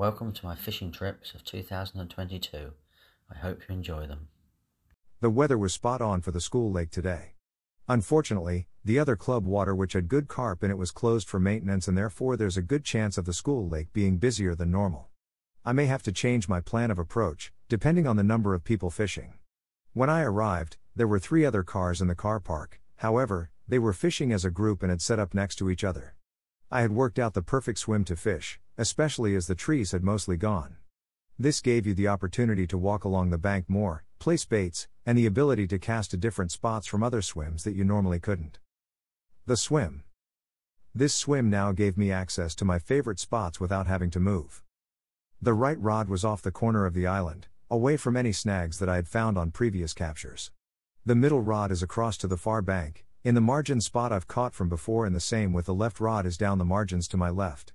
Welcome to my fishing trips of 2022. I hope you enjoy them. The weather was spot on for the school lake today. Unfortunately, the other club water which had good carp in it was closed for maintenance and therefore there's a good chance of the school lake being busier than normal. I may have to change my plan of approach, depending on the number of people fishing. When I arrived, there were three other cars in the car park, however, they were fishing as a group and had set up next to each other. I had worked out the perfect swim to fish, especially as the trees had mostly gone. This gave you the opportunity to walk along the bank more, place baits, and the ability to cast to different spots from other swims that you normally couldn't. The swim. This swim now gave me access to my favorite spots without having to move. The right rod was off the corner of the island, away from any snags that I had found on previous captures. The middle rod is across to the far bank, in the margin spot I've caught from before, and the same with the left rod is down the margins to my left.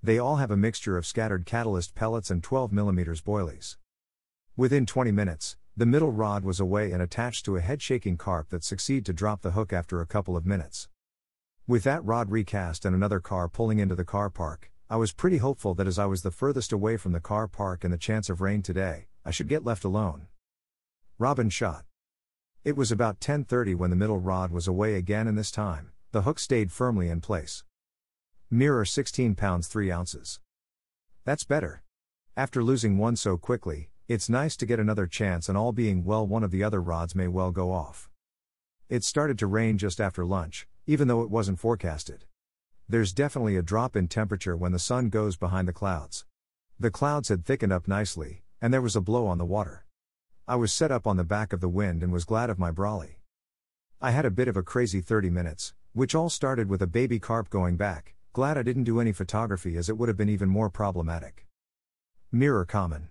They all have a mixture of scattered catalyst pellets and 12mm boilies. Within 20 minutes, the middle rod was away and attached to a head shaking carp that succeeded to drop the hook after a couple of minutes. With that rod recast and another car pulling into the car park, I was pretty hopeful that as I was the furthest away from the car park and the chance of rain today, I should get left alone. Robin shot. It was about 10:30 when the middle rod was away again and this time, the hook stayed firmly in place. Mirror 16 pounds 3 ounces. That's better. After losing one so quickly, it's nice to get another chance and all being well one of the other rods may well go off. It started to rain just after lunch, even though it wasn't forecasted. There's definitely a drop in temperature when the sun goes behind the clouds. The clouds had thickened up nicely, and there was a blow on the water. I was set up on the back of the wind and was glad of my brolly. I had a bit of a crazy 30 minutes, which all started with a baby carp going back, glad I didn't do any photography as it would have been even more problematic. Mirror common.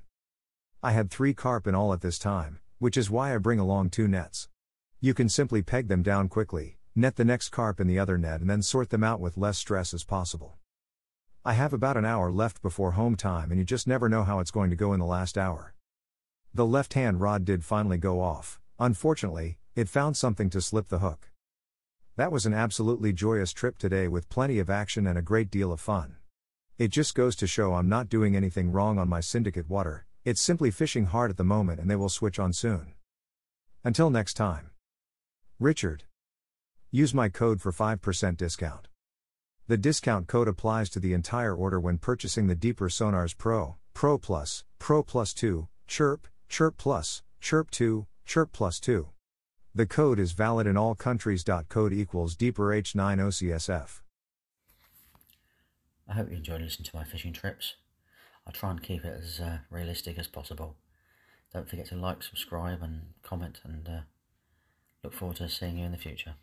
I had three carp in all at this time, which is why I bring along two nets. You can simply peg them down quickly, net the next carp in the other net and then sort them out with less stress as possible. I have about an hour left before home time and you just never know how it's going to go in the last hour. The left hand rod did finally go off, unfortunately, it found something to slip the hook. That was an absolutely joyous trip today with plenty of action and a great deal of fun. It just goes to show I'm not doing anything wrong on my syndicate water, it's simply fishing hard at the moment and they will switch on soon. Until next time. Richard. Use my code for 5% discount. The discount code applies to the entire order when purchasing the Deeper Sonars Pro, Pro Plus, Pro Plus 2, Chirp, Chirp Plus, Chirp 2, Chirp Plus 2. The code is valid in all countries. Code equals Deeper H9 OCSF. I hope you enjoyed listening to my fishing trips. I'll try and keep it as uh, realistic as possible. Don't forget to like, subscribe, and comment, and uh, look forward to seeing you in the future.